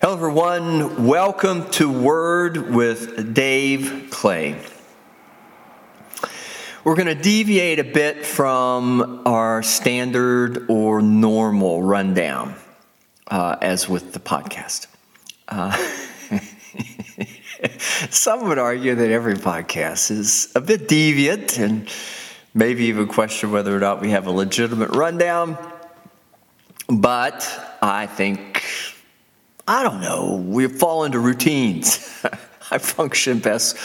Hello, everyone. Welcome to Word with Dave Clay. We're going to deviate a bit from our standard or normal rundown, uh, as with the podcast. Uh, some would argue that every podcast is a bit deviant and maybe even question whether or not we have a legitimate rundown. But I think I don't know, we fall into routines. I function best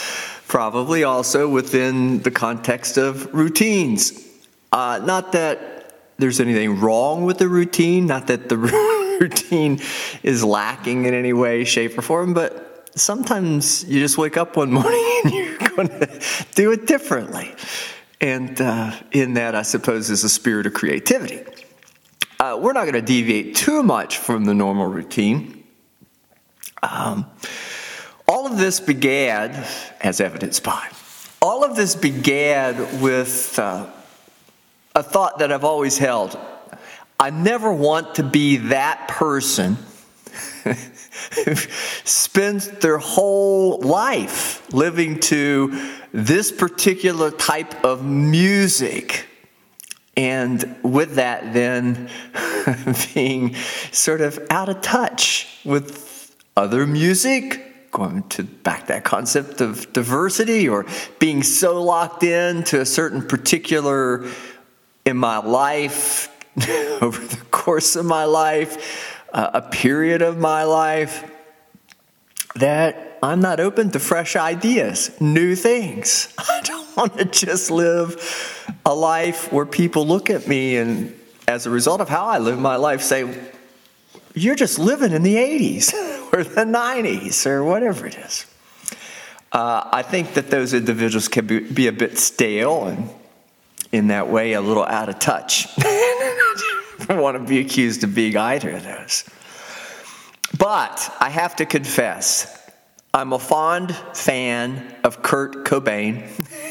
probably also within the context of routines. Uh, not that there's anything wrong with the routine, not that the routine is lacking in any way, shape, or form, but sometimes you just wake up one morning and you're going to do it differently. And uh, in that, I suppose, is a spirit of creativity. Uh, we're not going to deviate too much from the normal routine. Um, all of this began, as evidenced by, all of this began with uh, a thought that I've always held. I never want to be that person who spends their whole life living to this particular type of music. And with that, then being sort of out of touch with other music, going to back that concept of diversity or being so locked in to a certain particular in my life, over the course of my life, uh, a period of my life, that I'm not open to fresh ideas, new things. I don't want to just live a life where people look at me and, as a result of how I live my life, say, You're just living in the 80s. or the 90s or whatever it is. Uh, I think that those individuals can be, be, a bit stale and, in that way, a little out of touch. I don't want to be accused of being either of those. But I have to confess, I'm a fond fan of Kurt Cobain.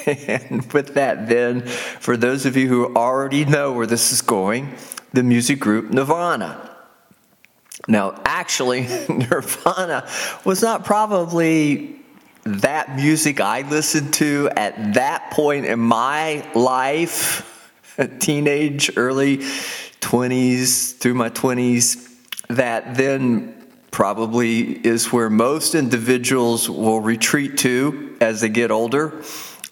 and with that, then, for those of you who already know where this is going, the music group Nirvana. Now, actually, Nirvana was not probably that music I listened to at that point in my life, teenage, early 20s, through my 20s, that then probably is where most individuals will retreat to as they get older.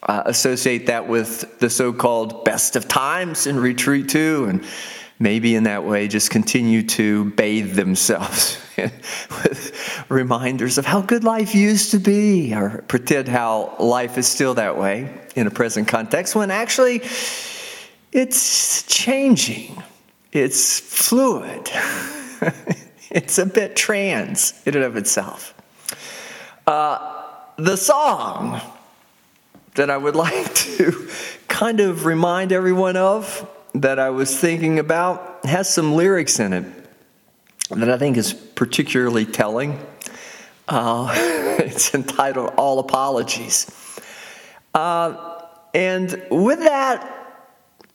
Uh, associate that with the so called best of times and retreat to, and maybe in that way just continue to bathe themselves with reminders of how good life used to be, or pretend how life is still that way in a present context, when actually it's changing, it's fluid, it's a bit trans in and of itself. Uh, the song that I would like to kind of remind everyone of that I was thinking about has some lyrics in it that I think is particularly telling. Uh, it's entitled All Apologies. Uh, and with that,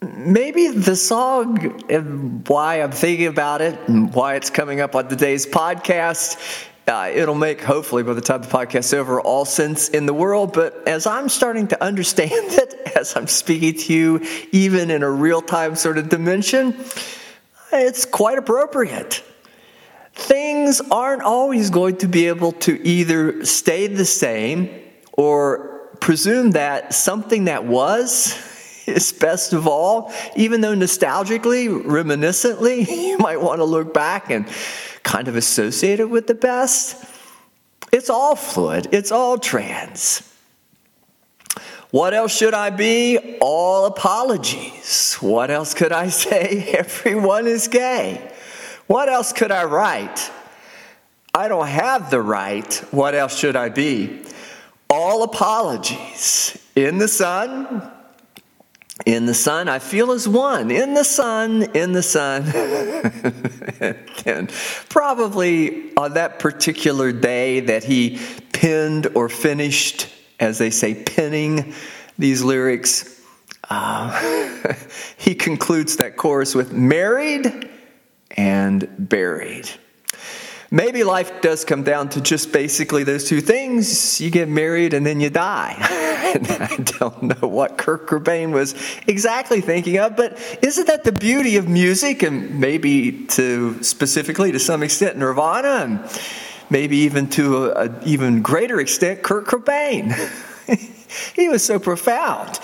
maybe the song and why I'm thinking about it and why it's coming up on today's podcast uh, it'll make, hopefully, by the time the podcast's over, all sense in the world. But as I'm starting to understand it, as I'm speaking to you, even in a real time sort of dimension, it's quite appropriate. Things aren't always going to be able to either stay the same or presume that something that was is best of all, even though nostalgically, reminiscently, you might want to look back and kind of associated with the best. It's all fluid, it's all trans. What else should I be? All apologies. What else could I say? Everyone is gay. What else could I write? I don't have the right. What else should I be? All apologies. In the sun, in the Son, I feel as one. In the Son, in the Son. and probably on that particular day that he penned or finished, as they say, penning these lyrics, uh, he concludes that chorus with married and buried. Maybe life does come down to just basically those two things. You get married and then you die. and I don't know what Kurt Cobain was exactly thinking of, but isn't that the beauty of music and maybe to specifically to some extent Nirvana and maybe even to an even greater extent Kurt Cobain? he was so profound.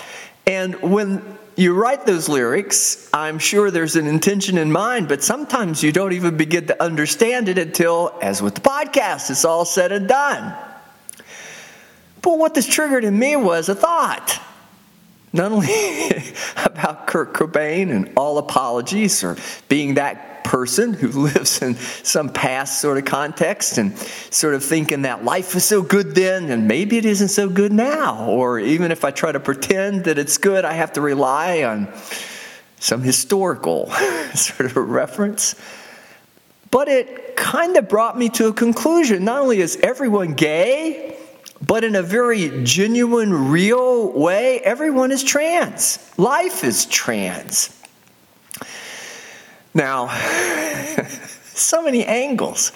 And when you write those lyrics, I'm sure there's an intention in mind, but sometimes you don't even begin to understand it until, as with the podcast, it's all said and done. But what this triggered in me was a thought. Not only about Kurt Cobain and all apologies or being that person who lives in some past sort of context and sort of thinking that life was so good then and maybe it isn't so good now. Or even if I try to pretend that it's good, I have to rely on some historical sort of reference. But it kind of brought me to a conclusion. Not only is everyone gay, but in a very genuine, real way, everyone is trans. Life is trans. Now, so many angles.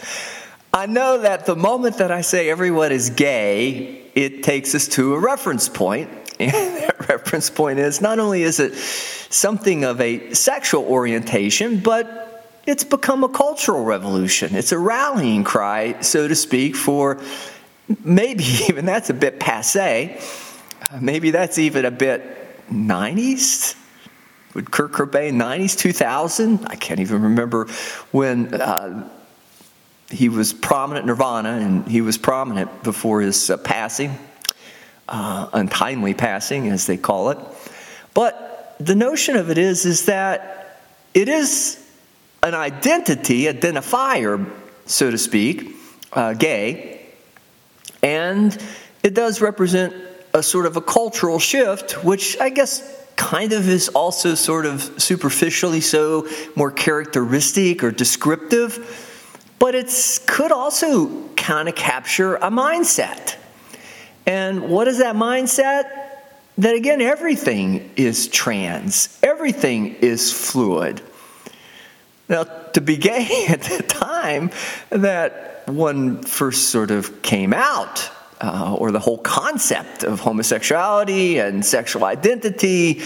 I know that the moment that I say everyone is gay, it takes us to a reference point. And that reference point is not only is it something of a sexual orientation, but it's become a cultural revolution. It's a rallying cry, so to speak, for maybe even that's a bit passe. Maybe that's even a bit 90s with Kurt Cobain, 90s, 2000. I can't even remember when uh, he was prominent Nirvana, and he was prominent before his uh, passing, uh, untimely passing, as they call it. But the notion of it is, is that it is an identity, identifier, so to speak, uh, gay, and it does represent a sort of a cultural shift, which I guess kind of is also sort of superficially so more characteristic or descriptive, but it could also kind of capture a mindset. And what is that mindset? That again, everything is trans, everything is fluid. Now, to be gay at the time that one first sort of came out, uh, or the whole concept of homosexuality and sexual identity,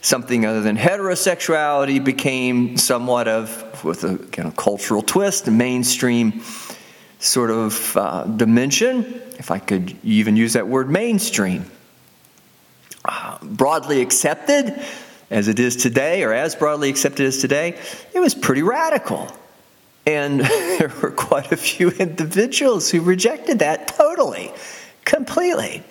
something other than heterosexuality, became somewhat of, with a kind of cultural twist, a mainstream sort of uh, dimension, if I could even use that word mainstream. Uh, broadly accepted as it is today, or as broadly accepted as today, it was pretty radical. And there were quite a few individuals who rejected that totally, completely.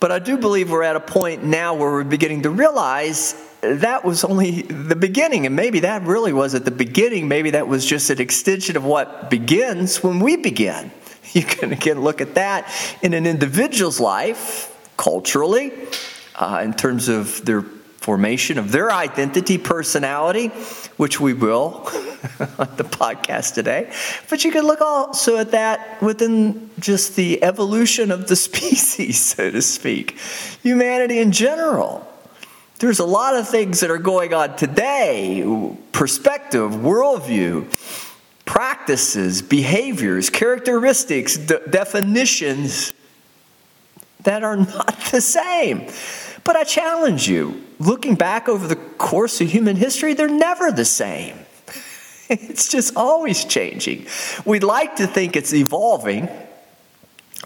But I do believe we're at a point now where we're beginning to realize that was only the beginning. And maybe that really was at the beginning. Maybe that was just an extension of what begins when we begin. You can again look at that in an individual's life, culturally, uh, in terms of their formation of their identity, personality, which we will on the podcast today. But you can look also at that within just the evolution of the species, so to speak, humanity in general. There's a lot of things that are going on today perspective, worldview, practices, behaviors, characteristics, definitions that are not the same. But I challenge you, looking back over the course of human history, they're never the same. It's just always changing. We'd like to think it's evolving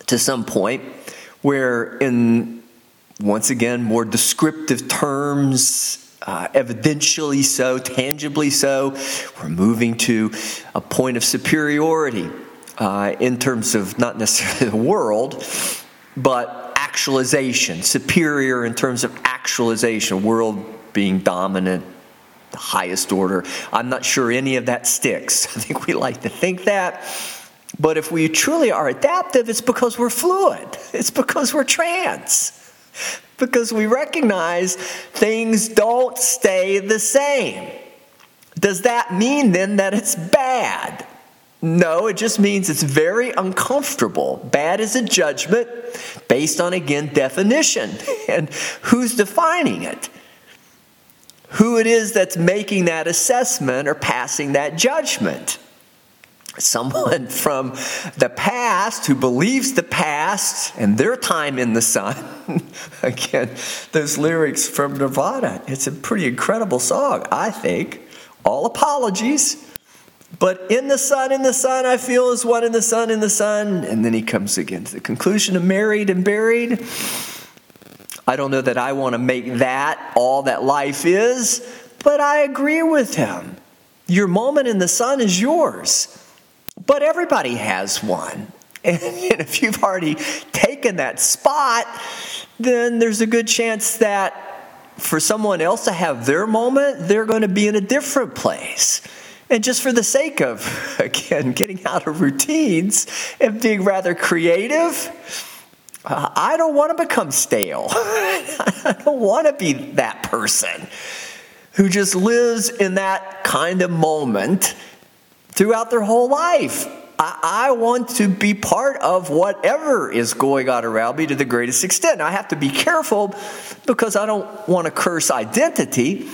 to some point where, in once again, more descriptive terms, uh, evidentially so, tangibly so, we're moving to a point of superiority uh, in terms of not necessarily the world, but actualization, superior in terms of actualization, world being dominant, the highest order. I'm not sure any of that sticks. I think we like to think that. But if we truly are adaptive, it's because we're fluid, it's because we're trans. Because we recognize things don't stay the same. Does that mean then that it's bad? No, it just means it's very uncomfortable. Bad is a judgment based on, again, definition. And who's defining it? Who it is that's making that assessment or passing that judgment. someone from the past who believes the past and their time in the sun. Again, those lyrics from Nirvana. It's a pretty incredible song, I think. All apologies. But in the sun, in the sun, I feel as one in the sun, in the sun. And then he comes again to the conclusion of married and buried. I don't know that I want to make that all that life is, but I agree with him. Your moment in the sun is yours. But everybody has one. And if you've already taken that spot, then there's a good chance that for someone else to have their moment, they're going to be in a different place. And just for the sake of, again, getting out of routines and being rather creative, uh, I don't want to become stale. I don't want to be that person who just lives in that kind of moment throughout their whole life. I, I want to be part of whatever is going on around me to the greatest extent. I have to be careful because I don't want to curse identity.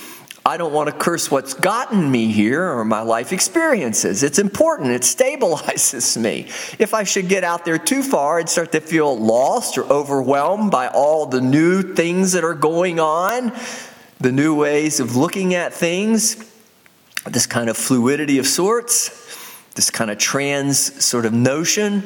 I don't want to curse what's gotten me here or my life experiences. It's important, it stabilizes me. If I should get out there too far and start to feel lost or overwhelmed by all the new things that are going on, the new ways of looking at things, this kind of fluidity of sorts, this kind of trans sort of notion.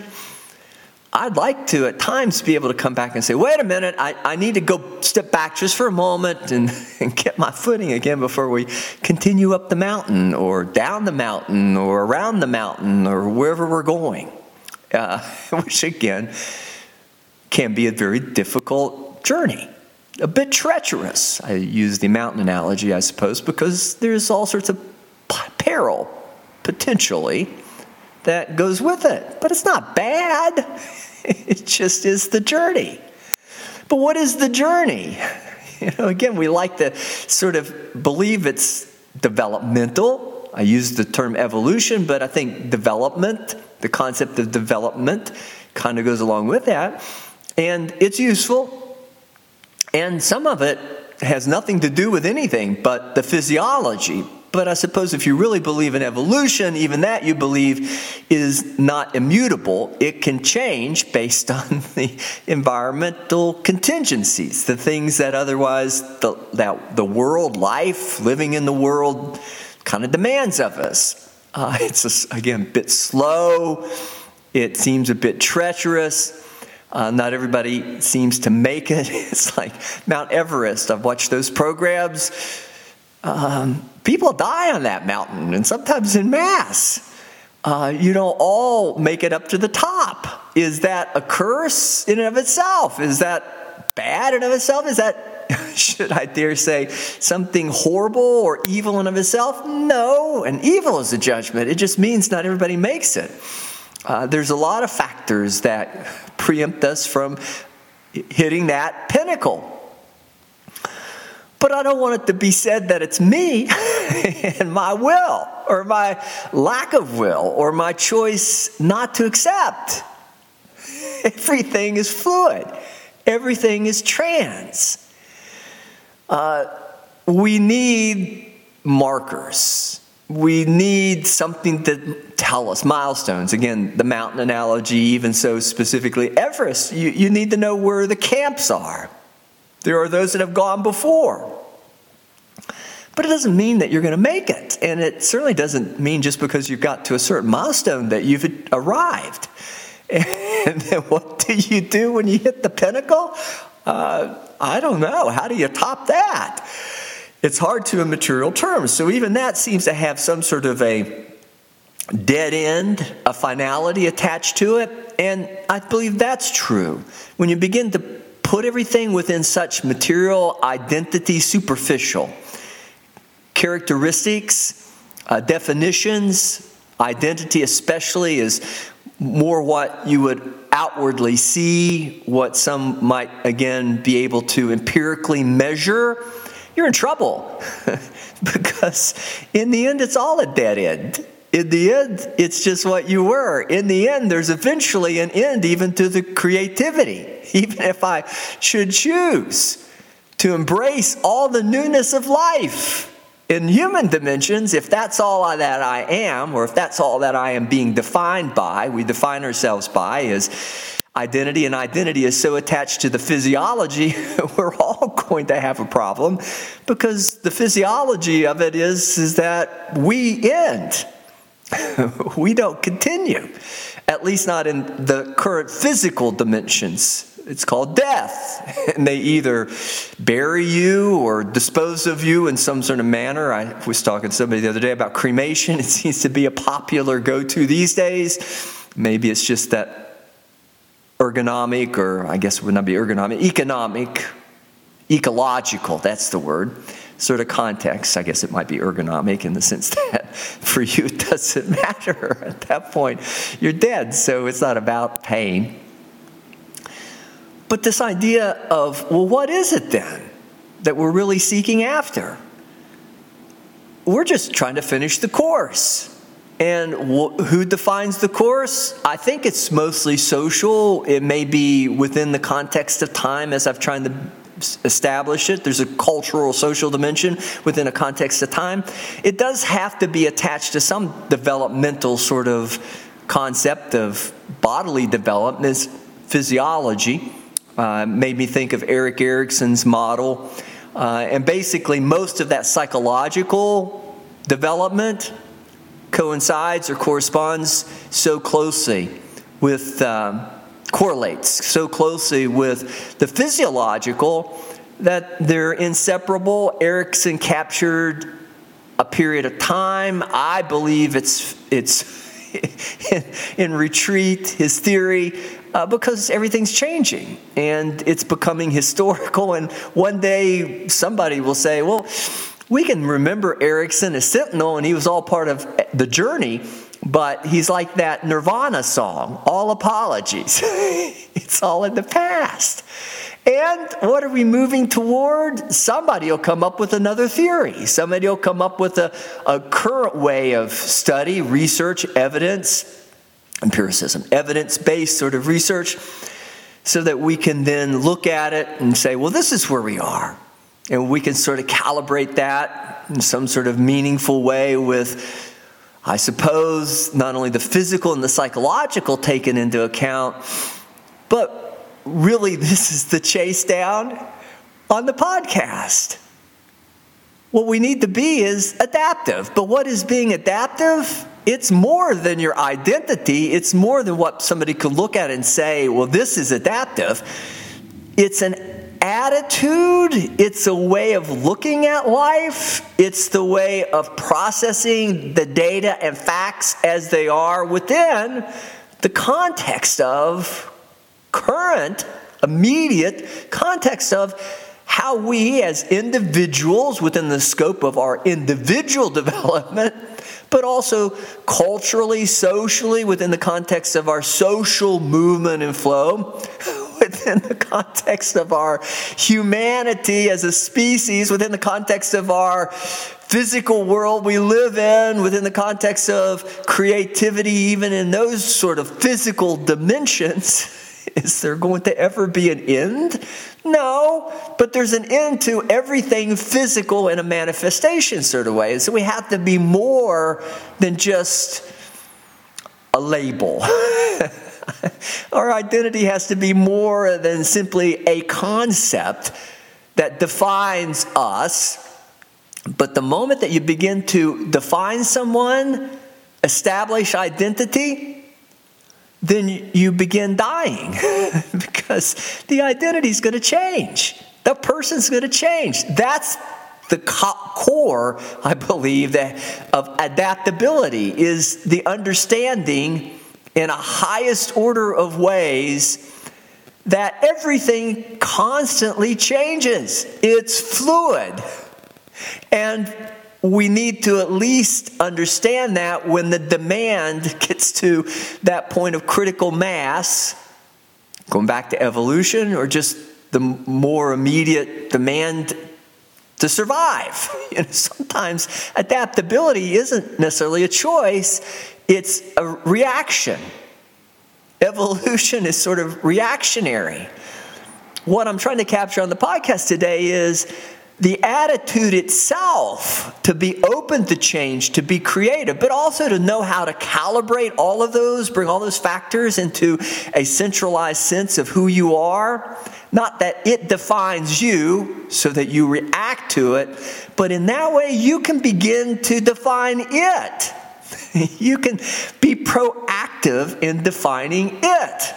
I'd like to at times be able to come back and say, wait a minute, I, I need to go step back just for a moment and, and get my footing again before we continue up the mountain or down the mountain or around the mountain or wherever we're going. Uh, which again can be a very difficult journey a bit treacherous. I use the mountain analogy, I suppose, because there's all sorts of peril, potentially, that goes with it. But it's not bad, it just is the journey. But what is the journey? You know, again, we like to sort of believe it's developmental. I use the term evolution, but I think development, the concept of development, kind of goes along with that. And it's useful. And some of it has nothing to do with anything but the physiology, but I suppose if you really believe in evolution, even that you believe is not immutable. It can change based on the environmental contingencies, the things that otherwise the, that the world, life, living in the world, kind of demands of us. Uh, it's a, again a bit slow. It seems a bit treacherous. Uh, not everybody seems to make it. It's like Mount Everest. I've watched those programs um, people die on that mountain, and sometimes in mass. Uh, you know, all make it up to the top. Is that a curse in and of itself? Is that bad in and of itself? Is that, should I dare say, something horrible or evil in and of itself? No, and evil is a judgment. It just means not everybody makes it. Uh, there's a lot of factors that preempt us from hitting that pinnacle but I don't want it to be said that it's me and my will or my lack of will or my choice not to accept. Everything is fluid, everything is trans. Uh, we need markers. We need something to tell us milestones. Again, the mountain analogy, even so specifically, Everest, you, you need to know where the camps are. There are those that have gone before. But it doesn't mean that you're going to make it. And it certainly doesn't mean just because you've got to a certain milestone that you've arrived. And then what do you do when you hit the pinnacle? Uh, I don't know. How do you top that? It's hard to in material terms. So even that seems to have some sort of a dead end, a finality attached to it. And I believe that's true. When you begin to put everything within such material identity, superficial characteristics, uh, definitions, identity, especially, is more what you would outwardly see, what some might again be able to empirically measure, you're in trouble. because in the end, it's all a dead end. In the end, it's just what you were. In the end, there's eventually an end even to the creativity even if I should choose to embrace all the newness of life. in human dimensions, if that's all that I am, or if that's all that I am being defined by, we define ourselves by, is identity, and identity is so attached to the physiology, we're all going to have a problem because the physiology of it is, is that we end. we don't continue, at least not in the current physical dimensions it's called death. And they either bury you or dispose of you in some sort of manner. I was talking to somebody the other day about cremation. It seems to be a popular go to these days. Maybe it's just that ergonomic, or I guess it would not be ergonomic, economic, ecological, that's the word, sort of context. I guess it might be ergonomic in the sense that for you it doesn't matter. At that point, you're dead, so it's not about pain. But this idea of, well, what is it then that we're really seeking after? We're just trying to finish the course. And who defines the course? I think it's mostly social. It may be within the context of time as I've tried to establish it. There's a cultural, social dimension within a context of time. It does have to be attached to some developmental sort of concept of bodily development, physiology uh, made me think of Erik Erikson's model. Uh, and basically, most of that psychological development coincides or corresponds so closely with, um, correlates so closely with the physiological that they're inseparable. Erikson captured a period of time. I believe it's, it's in, retreat, his theory uh, because everything's changing and it's becoming historical. And one day somebody will say, well, we can remember Erikson as Sentinel and he was all part of the journey, but he's like that Nirvana song, All Apologies. it's all in the past. And what are we moving toward? Somebody will come up with another theory. Somebody will come up with a, a current way of study, research, evidence, empiricism, evidence based sort of research, so that we can then look at it and say, well, this is where we are. And we can sort of calibrate that in some sort of meaningful way with, I suppose, not only the physical and the psychological taken into account, but really this is the chase down on the podcast. What we need to be is adaptive. But what is being adaptive? it's more than your identity. It's more than what somebody could look at and say, well, this is adaptive. It's an attitude, it's a way of looking at life, it's the way of processing the data and facts as they are within the context of current, immediate context of how we as individuals within the scope of our individual development but also culturally, socially, within the context of our social movement and flow, within the context of our humanity as a species, within the context of our physical world we live in, within the context of creativity, even in those sort of physical dimensions. Is there going to ever be an end? No, but there's an end to everything physical in a manifestation sort of way. so we have to be more than just a label. Our identity has to be more than simply a concept that defines us. But the moment that you begin to define someone, establish identity, then you begin dying because the identity is going to change. The person's going to change. That's the core, I believe, that of adaptability is the understanding in a highest order of ways that everything constantly changes. It's fluid. And we need to at least understand that when the demand gets to that point of critical mass, going back to evolution, or just the more immediate demand to survive. You know, sometimes adaptability isn't necessarily a choice, it's a reaction. Evolution is sort of reactionary. What I'm trying to capture on the podcast today is the attitude itself to be open to change, to be creative, but also to know how to calibrate all of those, bring all those factors into a centralized sense of who you are. Not that it defines you so that you react to it, but in that way you can begin to define it. you can be proactive in defining it.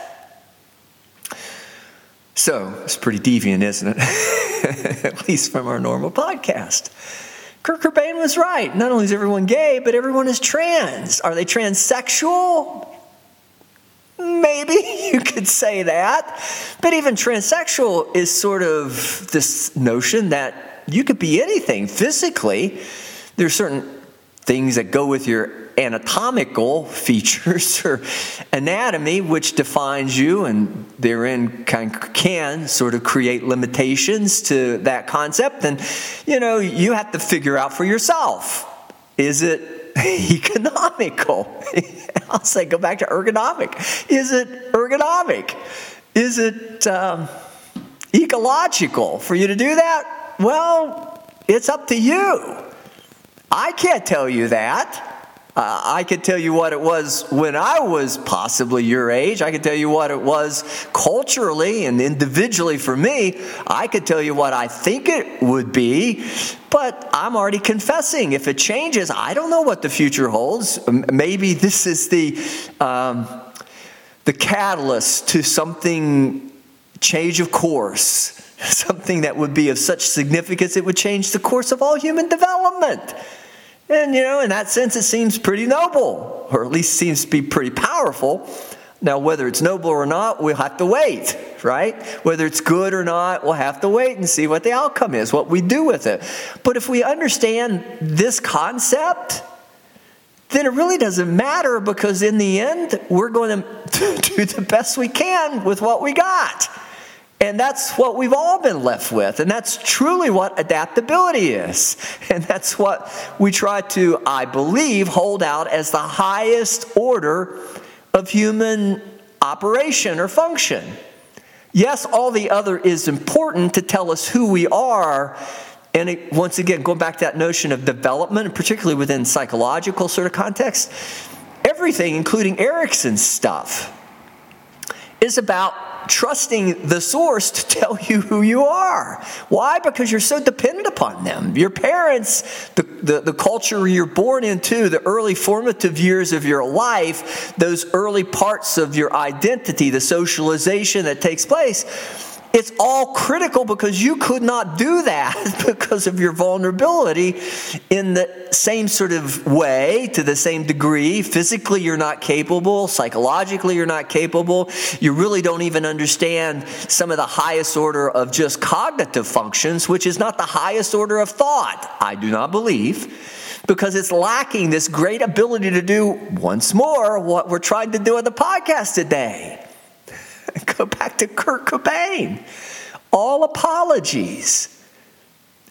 So it's pretty deviant, isn't it? At least from our normal podcast. Kurt Cobain was right. Not only is everyone gay, but everyone is trans. Are they transsexual? Maybe you could say that. But even transsexual is sort of this notion that you could be anything physically. There's certain things that go with your anatomical features or anatomy which defines you and therein can, can sort of create limitations to that concept. And you know you have to figure out for yourself is it economical? I'll say go back to ergonomic. Is it ergonomic? Is it um, ecological for you to do that? Well it's up to you. I can't tell you that uh, I could tell you what it was when I was possibly your age. I could tell you what it was culturally and individually for me. I could tell you what I think it would be, but I'm already confessing. If it changes, I don't know what the future holds. Maybe this is the um, the catalyst to something change of course, something that would be of such significance it would change the course of all human development. And, you know, in that sense, it seems pretty noble, or at least seems to be pretty powerful. Now, whether it's noble or not, we'll have to wait, right? Whether it's good or not, we'll have to wait and see what the outcome is, what we do with it. But if we understand this concept, then it really doesn't matter because in the end, we're going to do the best we can with what we got. And that's what we've all been left with. And that's truly what adaptability is. And that's what we try to, I believe, hold out as the highest order of human operation or function. Yes, all the other is important to tell us who we are. And it, once again, going back to that notion of development, particularly within psychological sort of context, everything, including Erikson's stuff, is about trusting the source to tell you who you are. Why? Because you're so dependent upon them. Your parents, the, the, the, culture you're born into, the early formative years of your life, those early parts of your identity, the socialization that takes place it's all critical because you could not do that because of your vulnerability in the same sort of way, to the same degree. Physically, you're not capable. Psychologically, you're not capable. You really don't even understand some of the highest order of just cognitive functions, which is not the highest order of thought, I do not believe, because it's lacking this great ability to do, once more, what we're trying to do on the podcast today Go back to Kurt Cobain. All apologies.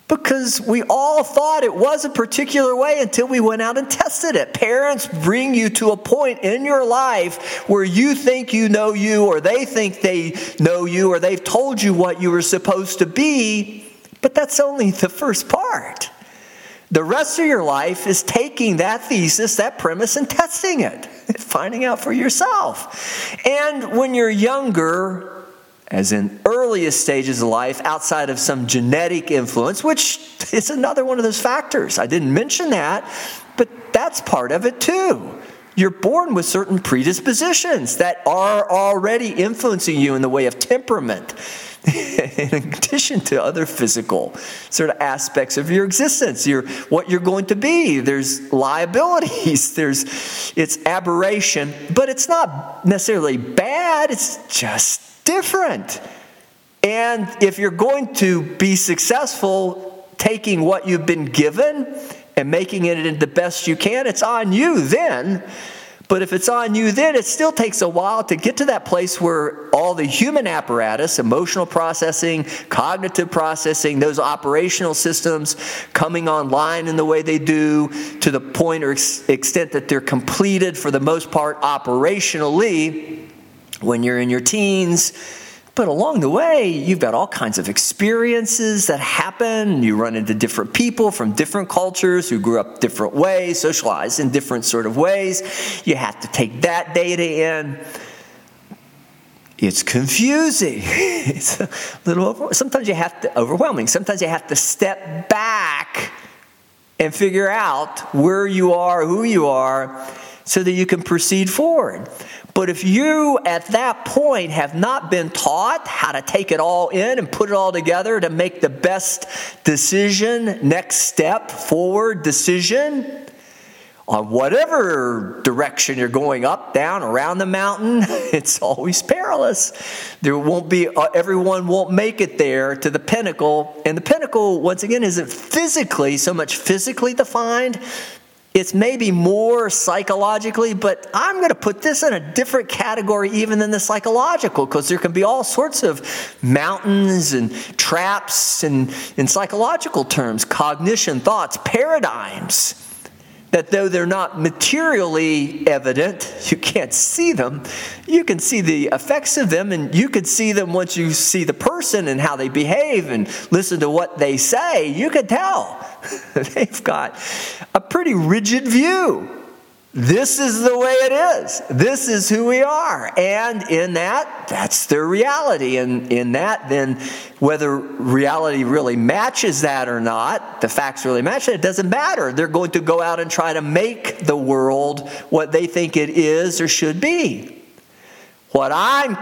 Because we all thought it was a particular way until we went out and tested it. Parents bring you to a point in your life where you think you know you, or they think they know you, or they've told you what you were supposed to be, but that's only the first part. The rest of your life is taking that thesis, that premise, and testing it, finding out for yourself. And when you're younger, as in earliest stages of life, outside of some genetic influence, which is another one of those factors. I didn't mention that, but that's part of it too. You're born with certain predispositions that are already influencing you in the way of temperament in addition to other physical sort of aspects of your existence your what you're going to be. There's liabilities there's it's aberration but it's not necessarily bad it's just different. And if you're going to be successful taking what you've been given and making it the best you can it's on you then but if it's on you, then it still takes a while to get to that place where all the human apparatus, emotional processing, cognitive processing, those operational systems coming online in the way they do to the point or ex- extent that they're completed for the most part operationally when you're in your teens. But along the way, you've got all kinds of experiences that happen. You run into different people from different cultures who grew up different ways, socialized in different sort of ways. You have to take that data in. It's confusing. It's a little sometimes you have to overwhelming. Sometimes you have to step back and figure out where you are, who you are, so that you can proceed forward. But if you at that point have not been taught how to take it all in and put it all together to make the best decision, next step forward decision, on whatever direction you're going up, down, around the mountain, it's always perilous. There won't be, uh, everyone won't make it there to the pinnacle. And the pinnacle, once again, isn't physically, so much physically defined. It's maybe more psychologically, but I'm going to put this in a different category even than the psychological, because there can be all sorts of mountains and traps and in psychological terms, cognition, thoughts, paradigms that though they're not materially evident, you can't see them, you can see the effects of them, and you can see them once you see the person and how they behave and listen to what they say. You can tell. They've got a pretty rigid view this is the way it is. This is who we are. And in that, that's their reality. And in that, then, whether reality really matches that or not, the facts really match it, it doesn't matter. They're going to go out and try to make the world what they think it is or should be. What I'm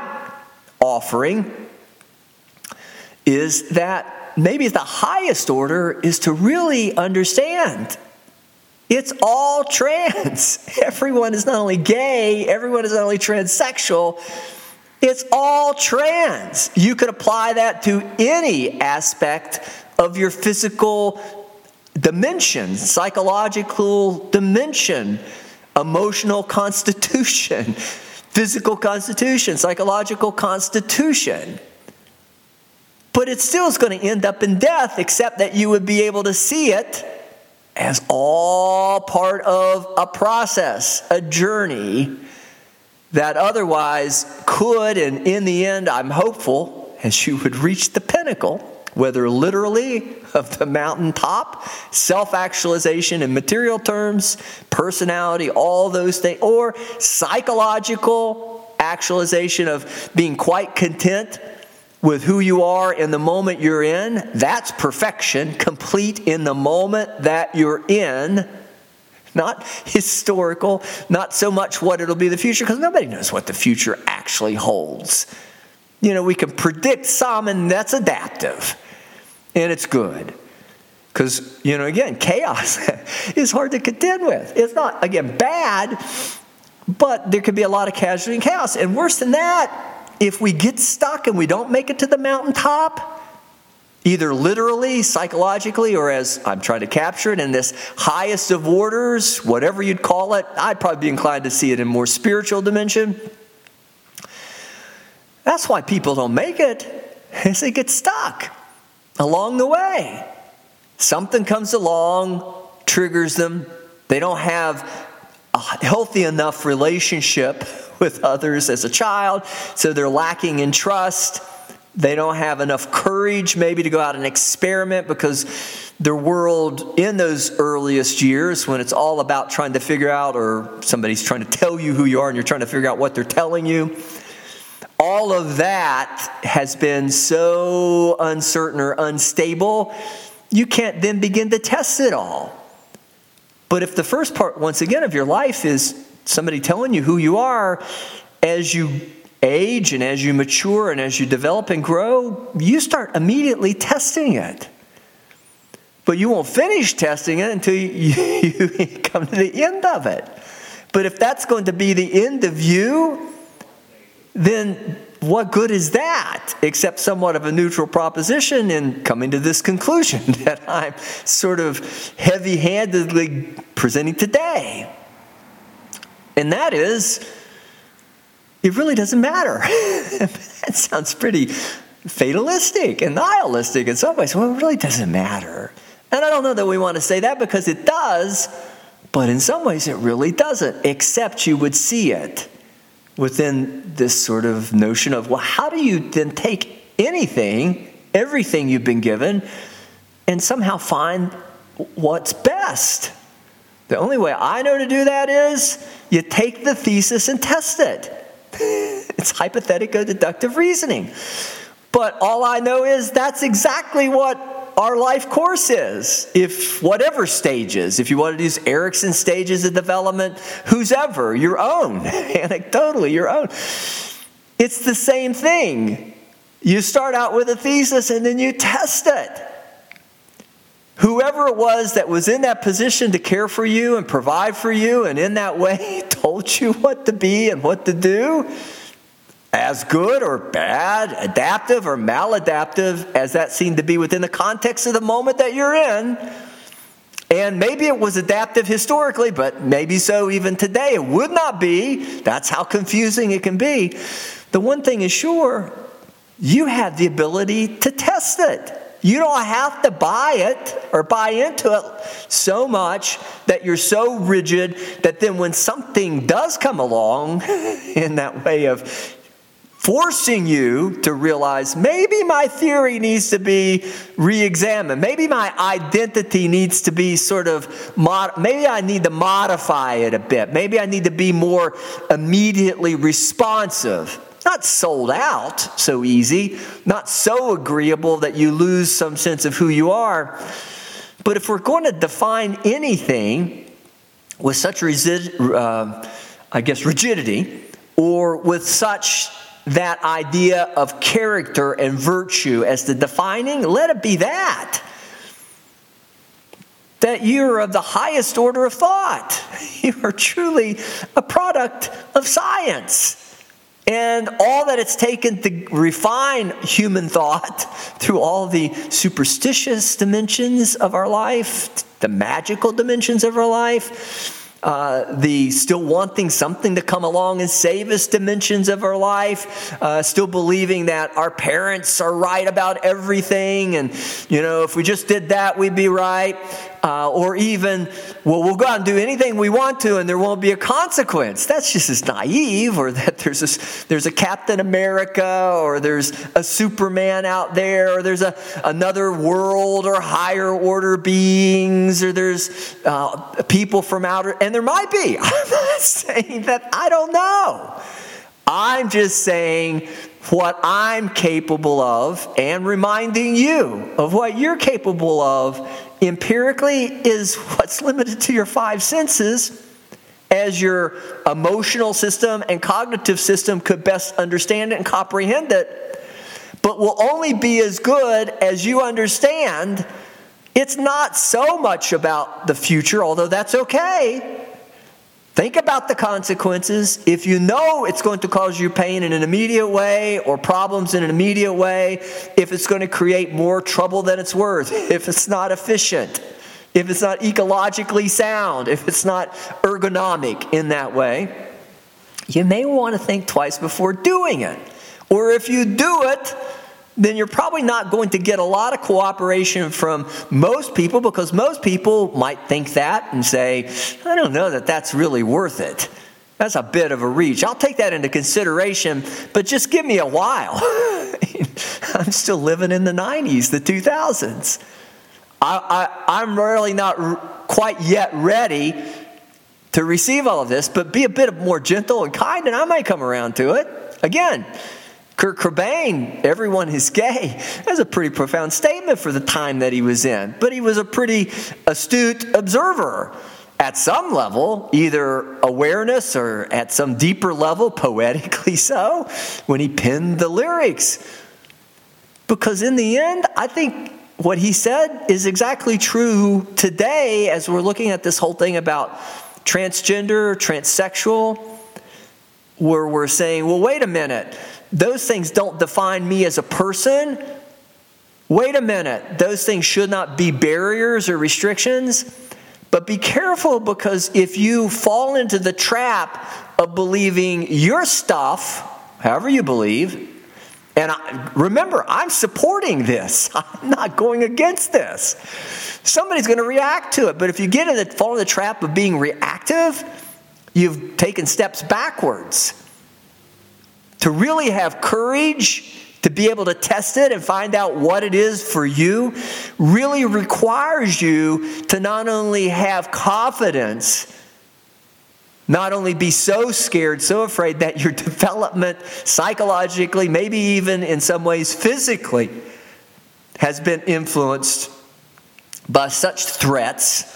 offering is that maybe the highest order is to really understand it's all trans. Everyone is not only gay, everyone is not only transsexual, it's all trans. You could apply that to any aspect of your physical dimension, psychological dimension, emotional constitution, physical constitution, psychological constitution. But it still is going to end up in death, except that you would be able to see it as all part of a process, a journey that otherwise could, and in the end, I'm hopeful, as you would reach the pinnacle, whether literally of the mountaintop, self actualization in material terms, personality, all those things, or psychological actualization of being quite content with who you are in the moment you're in, that's perfection, complete in the moment that you're in. Not historical, not so much what it'll be in the future, because nobody knows what the future actually holds. You know, we can predict some, and that's adaptive, and it's good. Because, you know, again, chaos is hard to contend with. It's not, again, bad, but there could be a lot of casualty and chaos. And worse than that, if we get stuck and we don't make it to the mountaintop, either literally, psychologically, or as I'm trying to capture it in this highest of orders, whatever you'd call it, I'd probably be inclined to see it in more spiritual dimension. That's why people don't make it, is they get stuck along the way. Something comes along, triggers them. They don't have healthy enough relationship with others as a child, so they're lacking in trust. They don't have enough courage, maybe, to go out and experiment because their world in those earliest years, when it's all about trying to figure out, or somebody's trying to tell you who you are and you're trying to figure out what they're telling you, all of that has been so uncertain or unstable, you can't then begin to test it all. But if the first part, once again, of your life is somebody telling you who you are as you age and as you mature and as you develop and grow, you start immediately testing it. But you won't finish testing it until you, you, come to the end of it. But if that's going to be the end of you, then what good is that except somewhat of a neutral proposition in coming to this conclusion that I'm sort of heavy handedly presenting today? And that is, it really doesn't matter. that sounds pretty fatalistic and nihilistic in some ways. Well, it really doesn't matter. And I don't know that we want to say that because it does, but in some ways it really doesn't, except you would see it. Within this sort of notion of, well, how do you then take anything, everything you've been given, and somehow find what's best? The only way I know to do that is you take the thesis and test it. it's hypothetical deductive reasoning. But all I know is that's exactly what our life course is. If whatever stages, if you want to use Erikson stages of development, whose ever, your own, anecdotally, your own. It's the same thing. You start out with a thesis and then you test it. Whoever it was that was in that position to care for you and provide for you, and in that way told you what to be and what to do, as good or bad, adaptive or maladaptive as that seemed to be within the context of the moment that you're in. And maybe it was adaptive historically, but maybe so even today. It would not be. That's how confusing it can be. The one thing is sure you have the ability to test it. You don't have to buy it or buy into it so much that you're so rigid that then when something does come along in that way of forcing you to realize maybe my theory needs to be re examined. Maybe my identity needs to be sort of, mod- maybe I need to modify it a bit. Maybe I need to be more immediately responsive. Not sold out so easy, not so agreeable that you lose some sense of who you are. But if we're going to define anything with such, resi- uh, I guess, rigidity, or with such that idea of character and virtue as the defining, let it be that. That you're of the highest order of thought. You are truly a product of science. And all that it's taken to refine human thought through all the superstitious dimensions of our life, the magical dimensions of our life, uh, the still wanting something to come along and save us dimensions of our life, uh, still believing that our parents are right about everything, and you know, if we just did that, we'd be right uh, or even, well, we'll go out and do anything we want to and there won't be a consequence. That's just as naive, or that there's a, there's a Captain America, or there's a Superman out there, or there's a, another world or higher order beings, or there's uh, people from outer, and there might be. I'm not saying that I don't know. I'm just saying what I'm capable of and reminding you of what you're capable of empirically is what's limited to your five senses as your emotional system and cognitive system could best understand it and comprehend it, but will only be as good as you understand. It's not so much about the future, although that's okay. Think about the consequences. If you know it's going to cause you pain in an immediate way or problems in an immediate way, if it's going to create more trouble than it's worth, if it's not efficient, if it's not ecologically sound, if it's not ergonomic in that way, you may want to think twice before doing it. Or if you do it, then you're probably not going to get a lot of cooperation from most people because most people might think that and say, I don't know that that's really worth it. That's a bit of a reach. I'll take that into consideration, but just give me a while. I'm still living in the 90s, the 2000s. I, I'm really not quite yet ready to receive all of this, but be a bit more gentle and kind, and I might come around to it. Again, Kurt Cobain, everyone is gay. That's a pretty profound statement for the time that he was in. But he was a pretty astute observer at some level, either awareness or at some deeper level, poetically so, when he penned the lyrics. Because in the end, I think what he said is exactly true today as we're looking at this whole thing about transgender, transsexual, where we're saying, well, wait a minute those things don't define me as a person. Wait a minute, those things should not be barriers or restrictions. But be careful because if you fall into the trap of believing your stuff, however you believe, and I, remember, I'm supporting this. I'm not going against this. Somebody's going to react to it. But if you get in the fall in the trap of being reactive, you've taken steps backwards. To really have courage to be able to test it and find out what it is for you really requires you to not only have confidence, not only be so scared, so afraid that your development psychologically, maybe even in some ways physically, has been influenced by such threats.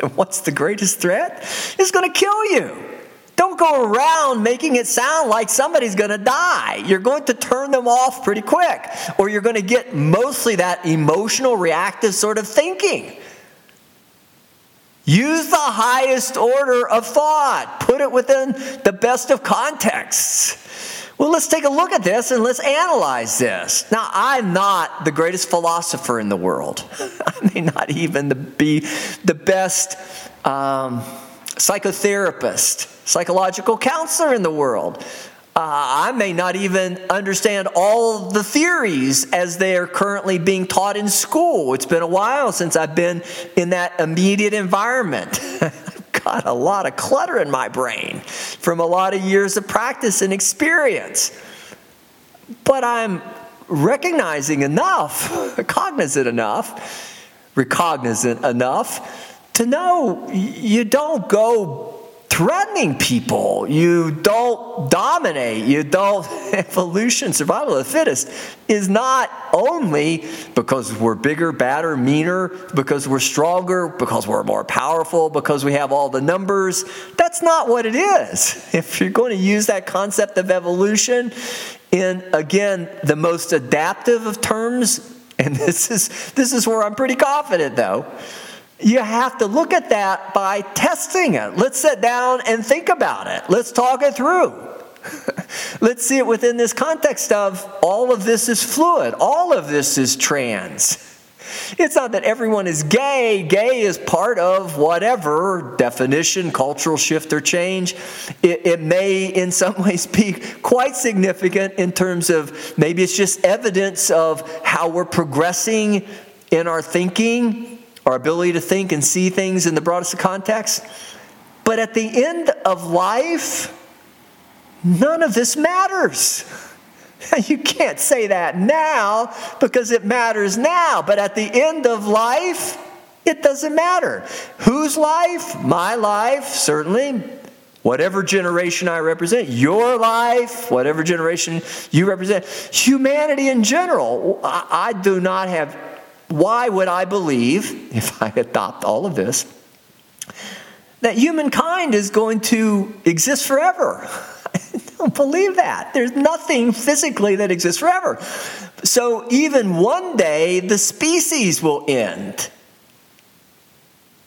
What's the greatest threat? It's going to kill you. Don't go around making it sound like somebody's going to die. You're going to turn them off pretty quick, or you're going to get mostly that emotional, reactive sort of thinking. Use the highest order of thought, put it within the best of contexts. Well, let's take a look at this and let's analyze this. Now, I'm not the greatest philosopher in the world. I may not even be the best um, psychotherapist psychological counselor in the world. Uh, I may not even understand all the theories as they are currently being taught in school. It's been a while since I've been in that immediate environment. I've got a lot of clutter in my brain from a lot of years of practice and experience. But I'm recognizing enough, cognizant enough, recognizant enough to know you don't go threatening people. You don't dominate. You don't. Evolution, survival of the fittest is not only because we're bigger, badder, meaner, because we're stronger, because we're more powerful, because we have all the numbers. That's not what it is. If you're going to use that concept of evolution in, again, the most adaptive of terms, and this is, this is where I'm pretty confident though you have to look at that by testing it. Let's sit down and think about it. Let's talk it through. Let's see it within this context of all of this is fluid, all of this is trans. It's not that everyone is gay. Gay is part of whatever definition, cultural shift or change. It, it, may, in some ways, be quite significant in terms of maybe it's just evidence of how we're progressing in our thinking our ability to think and see things in the broadest of context. But at the end of life, none of this matters. You can't say that now because it matters now, but at the end of life, it doesn't matter. Whose life? My life, certainly. Whatever generation I represent, your life, whatever generation you represent, humanity in general. I, I do not have why would I believe, if I adopt all of this, that humankind is going to exist forever? I don't believe that. There's nothing physically that exists forever. So even one day, the species will end.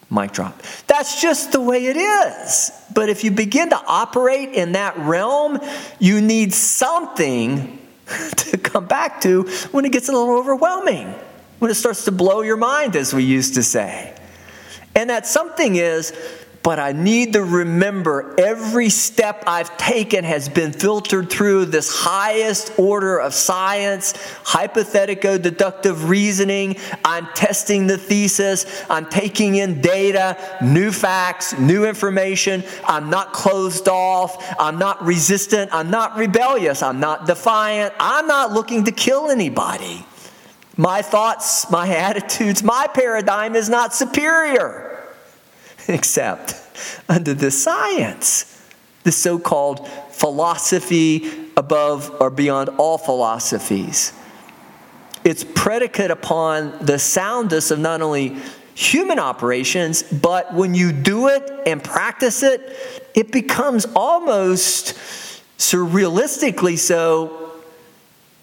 Mic drop. That's just the way it is. But if you begin to operate in that realm, you need something to come back to when it gets a little overwhelming when it starts to blow your mind, as we used to say. And that something is, but I need to remember every step I've taken has been filtered through this highest order of science, hypothetico deductive reasoning. I'm testing the thesis. I'm taking in data, new facts, new information. I'm not closed off. I'm not resistant. I'm not rebellious. I'm not defiant. I'm not looking to kill anybody. My thoughts, my attitudes, my paradigm is not superior, except under the science, the so called philosophy above or beyond all philosophies. It's predicate upon the soundness of not only human operations, but when you do it and practice it, it becomes almost surrealistically so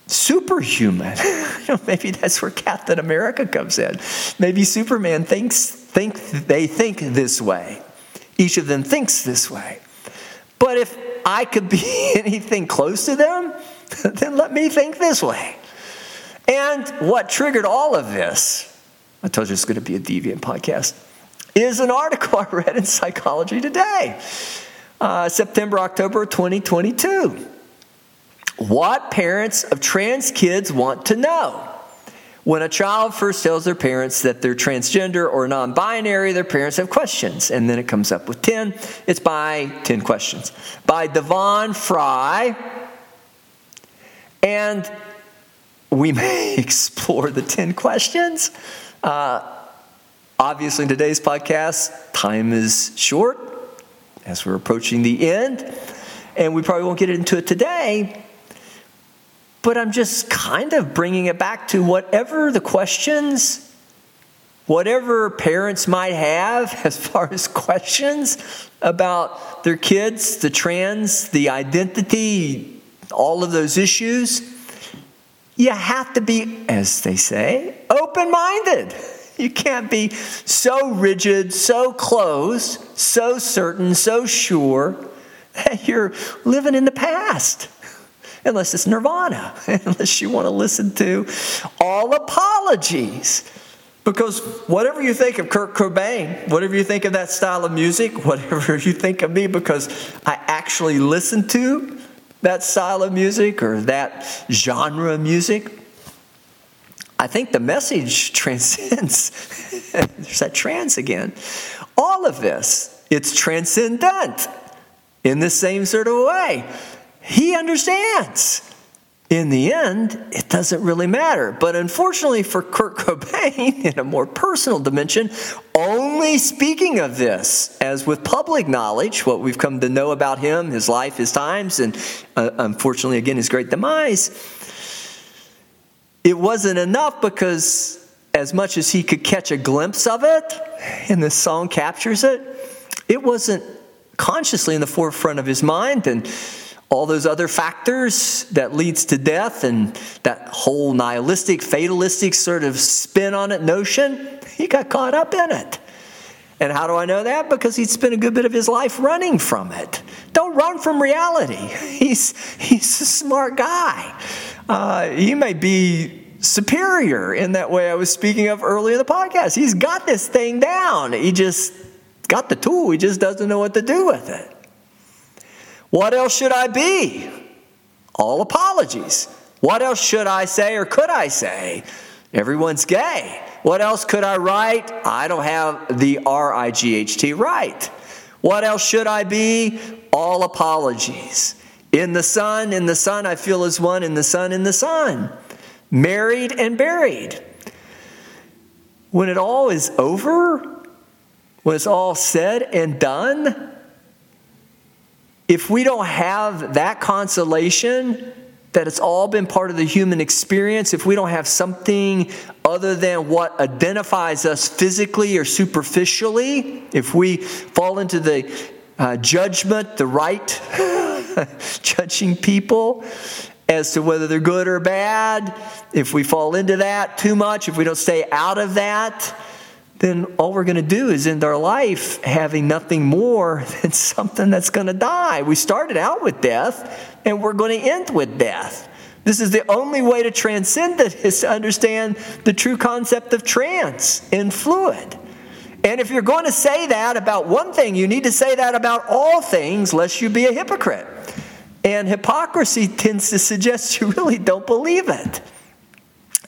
superhuman. maybe that's where Captain America comes in. Maybe Superman thinks think they think this way. Each of them thinks this way. But if I could be anything close to them, then let me think this way. And what triggered all of this, I told you it's going to be a deviant podcast, is an article I read in Psychology Today, uh, September, October 2022. What parents of trans kids want to know? When a child first tells their parents that they're transgender or non binary, their parents have questions. And then it comes up with 10. It's by 10 questions. By Devon Frye. And we may explore the 10 questions. Uh, obviously, in today's podcast, time is short as we're approaching the end, and we probably won't get into it today. But I'm just kind of bringing it back to whatever the questions, whatever parents might have as far as questions about their kids, the trans, the identity, all of those issues. You have to be, as they say, open minded. You can't be so rigid, so close, so certain, so sure that you're living in the past. Unless it's nirvana, unless you want to listen to all apologies. Because whatever you think of Kurt Cobain, whatever you think of that style of music, whatever you think of me, because I actually listen to that style of music or that genre of music, I think the message transcends. There's that trans again. All of this, it's transcendent in the same sort of way. He understands. In the end, it doesn't really matter. But unfortunately for Kurt Cobain, in a more personal dimension, only speaking of this, as with public knowledge, what we've come to know about him, his life, his times, and uh, unfortunately, again, his great demise, it wasn't enough because as much as he could catch a glimpse of it, and the song captures it, it wasn't consciously in the forefront of his mind. And all those other factors that leads to death and that whole nihilistic, fatalistic sort of spin on it notion, he got caught up in it. And how do I know that? Because he'd spent a good bit of his life running from it. Don't run from reality. He's, he's a smart guy. Uh, he may be superior in that way I was speaking of earlier in the podcast. He's got this thing down. He just got the tool, he just doesn't know what to do with it. What else should I be? All apologies. What else should I say or could I say? Everyone's gay. What else could I write? I don't have the R I G H T right. What else should I be? All apologies. In the sun, in the sun, I feel as one, in the sun, in the sun. Married and buried. When it all is over, when it's all said and done, if we don't have that consolation, that it's all been part of the human experience, if we don't have something other than what identifies us physically or superficially, if we fall into the uh, judgment, the right judging people as to whether they're good or bad, if we fall into that too much, if we don't stay out of that, then all we're going to do is end our life having nothing more than something that's going to die. We started out with death, and we're going to end with death. This is the only way to transcend it is to understand the true concept of trance and fluid. And if you're going to say that about one thing, you need to say that about all things, lest you be a hypocrite. And hypocrisy tends to suggest you really don't believe it.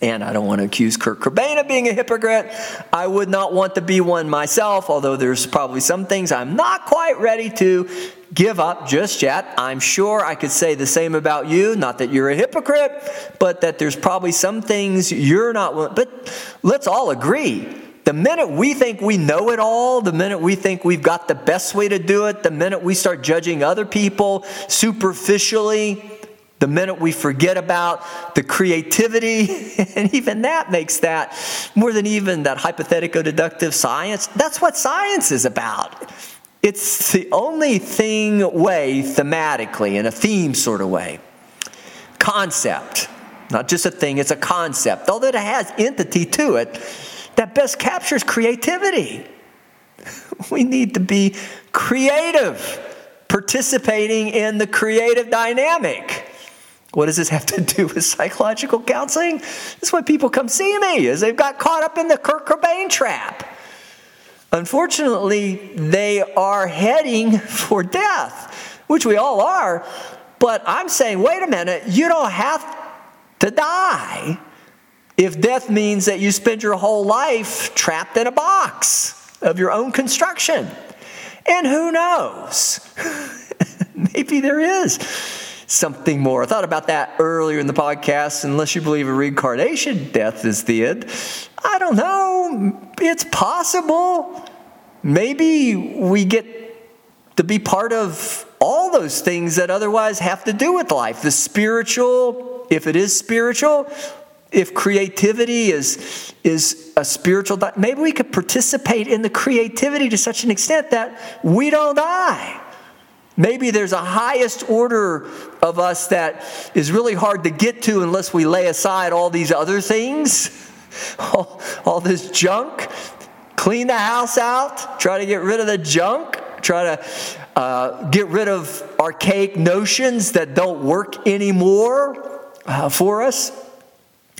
And I don't want to accuse Kurt Cobain of being a hypocrite. I would not want to be one myself, although there's probably some things I'm not quite ready to give up just yet. I'm sure I could say the same about you. Not that you're a hypocrite, but that there's probably some things you're not. But let's all agree. The minute we think we know it all, the minute we think we've got the best way to do it, the minute we start judging other people superficially, the minute we forget about the creativity, and even that makes that more than even that hypothetical deductive science, that's what science is about. It's the only thing way, thematically, in a theme sort of way. Concept, not just a thing, it's a concept, although it has entity to it, that best captures creativity. We need to be creative, participating in the creative dynamic. What does this have to do with psychological counseling? That's why people come see me, is they've got caught up in the Kurt Cobain trap. Unfortunately, they are heading for death, which we all are. But I'm saying, wait a minute, you don't have to die if death means that you spend your whole life trapped in a box of your own construction. And who knows? Maybe there is something more. I thought about that earlier in the podcast. Unless you believe a reincarnation, death is the end. I don't know. It's possible. Maybe we get to be part of all those things that otherwise have to do with life. The spiritual, if it is spiritual, if creativity is, is a spiritual, maybe we could participate in the creativity to such an extent that we don't die. Maybe there's a highest order of us that is really hard to get to unless we lay aside all these other things, all, all this junk. Clean the house out, try to get rid of the junk, try to uh, get rid of archaic notions that don't work anymore uh, for us.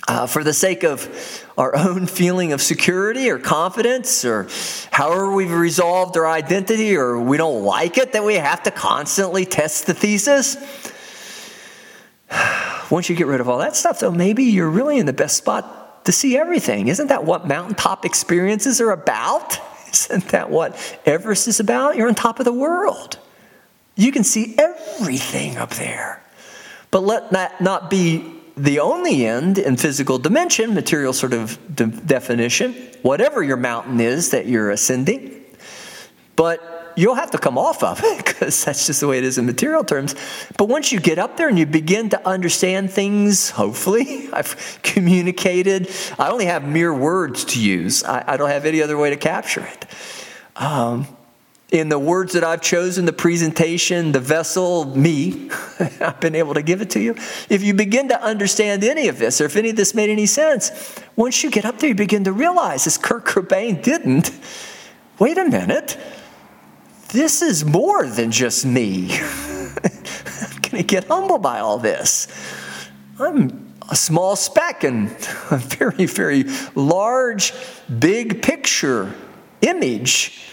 Uh, for the sake of our own feeling of security or confidence, or however we've resolved our identity, or we don't like it that we have to constantly test the thesis. Once you get rid of all that stuff, though, maybe you're really in the best spot to see everything. Isn't that what mountaintop experiences are about? Isn't that what Everest is about? You're on top of the world. You can see everything up there. But let that not be the only end in physical dimension, material sort of de- definition, whatever your mountain is that you're ascending. But you'll have to come off of it because that's just the way it is in material terms. But once you get up there and you begin to understand things, hopefully, I've communicated. I only have mere words to use, I, I don't have any other way to capture it. Um, in the words that I've chosen, the presentation, the vessel, me, I've been able to give it to you. If you begin to understand any of this, or if any of this made any sense, once you get up there, you begin to realize, as Kurt Cobain didn't, wait a minute, this is more than just me. I'm going to get humbled by all this. I'm a small speck in a very, very large, big picture image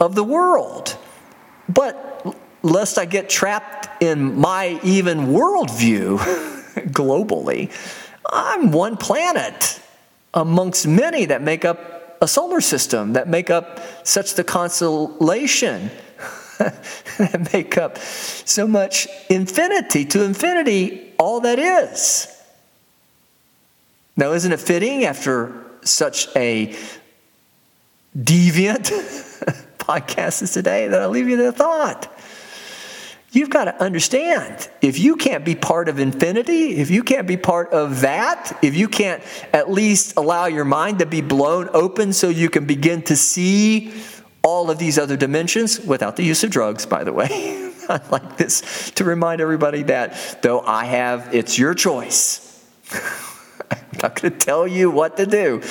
of the world. But lest I get trapped in my even worldview globally, I'm one planet amongst many that make up a solar system, that make up such the constellation, that make up so much infinity to infinity, all that is. Now, isn't it fitting after such a deviant podcast is today that I'll leave you the thought. You've got to understand if you can't be part of infinity, if you can't be part of that, if you can't at least allow your mind to be blown open so you can begin to see all of these other dimensions without the use of drugs, by the way. I like this to remind everybody that though I have, it's your choice. I'm not going to tell you what to do,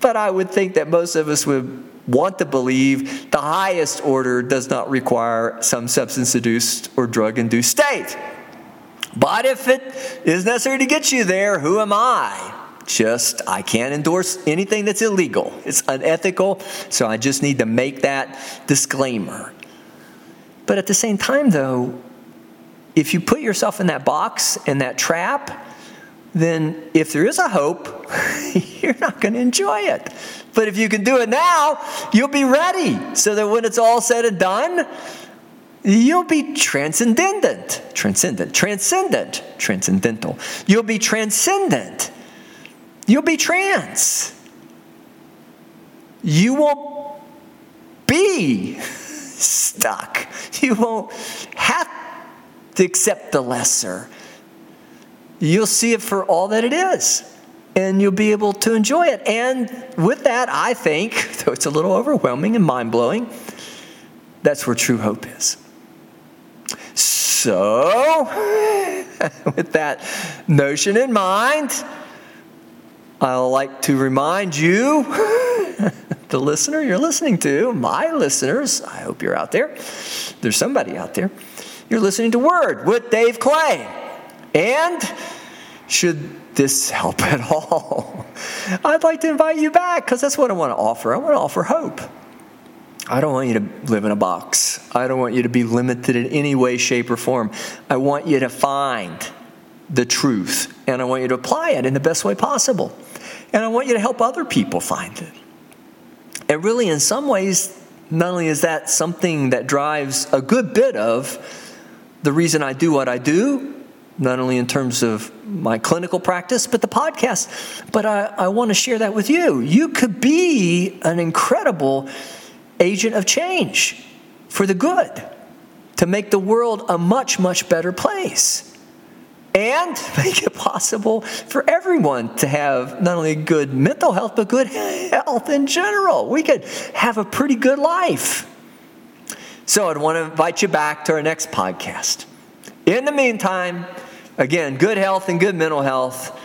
but I would think that most of us would want to believe the highest order does not require some substance induced or drug induced state. But if it is necessary to get you there, who am I? Just, I can't endorse anything that's illegal. It's unethical, so I just need to make that disclaimer. But at the same time, though, if you put yourself in that box and that trap, then if there is a hope, you're not going to enjoy it. But if you can do it now, you'll be ready so that when it's all said and done, you'll be transcendent. Transcendent. Transcendent. Transcendental. You'll be transcendent. You'll be trans. You won't be stuck. You won't have to accept the lesser. You'll see it for all that it is and you'll be able to enjoy it. And with that, I think, though it's a little overwhelming and mind blowing, that's where true hope is. So, with that notion in mind, I'd like to remind you, the listener you're listening to, my listeners, I hope you're out there. There's somebody out there. You're listening to Word with Dave Clay. And should this help at all? I'd like to invite you back because that's what I want to offer. I want to offer hope. I don't want you to live in a box. I don't want you to be limited in any way, shape, or form. I want you to find the truth and I want you to apply it in the best way possible. And I want you to help other people find it. And really, in some ways, not only is that something that drives a good bit of the reason I do what I do, not only in terms of my clinical practice, but the podcast. But I, I want to share that with you. You could be an incredible agent of change for the good to make the world a much, much better place. And make it possible for everyone to have not only good mental health, but good health in general. We could have a pretty good life. So I'd want to invite you back to our next podcast. In the meantime, again, good health and good mental health